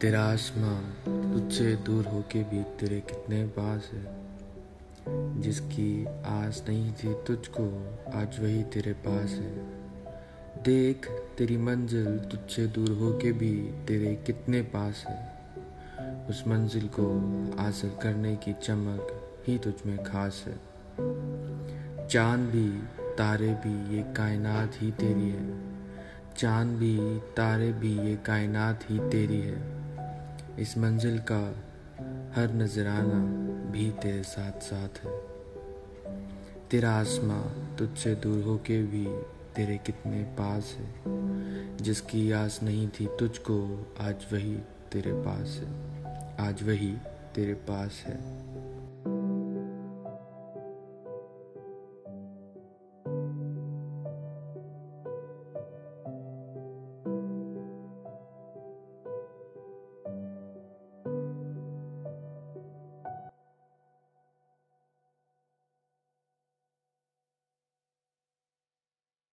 तेरा आसमां तुझसे दूर होके भी तेरे कितने पास है। जिसकी आस नहीं थी तुझको, आज वही तेरे पास है। देख, तेरी मंजिल तुझसे दूर होके भी तेरे कितने पास है। उस मंजिल को हासिल करने की चमक ही तुझ में खास है। चाँद भी, तारे भी, ये कायनात ही तेरी है। चाँद भी, तारे भी, ये कायनात ही तेरी है। इस मंजिल का हर नजराना भी तेरे साथ साथ है। तेरा आसमां तुझसे दूर होके भी तेरे कितने पास है। जिसकी आस नहीं थी तुझको, आज वही तेरे पास है। आज वही तेरे पास है।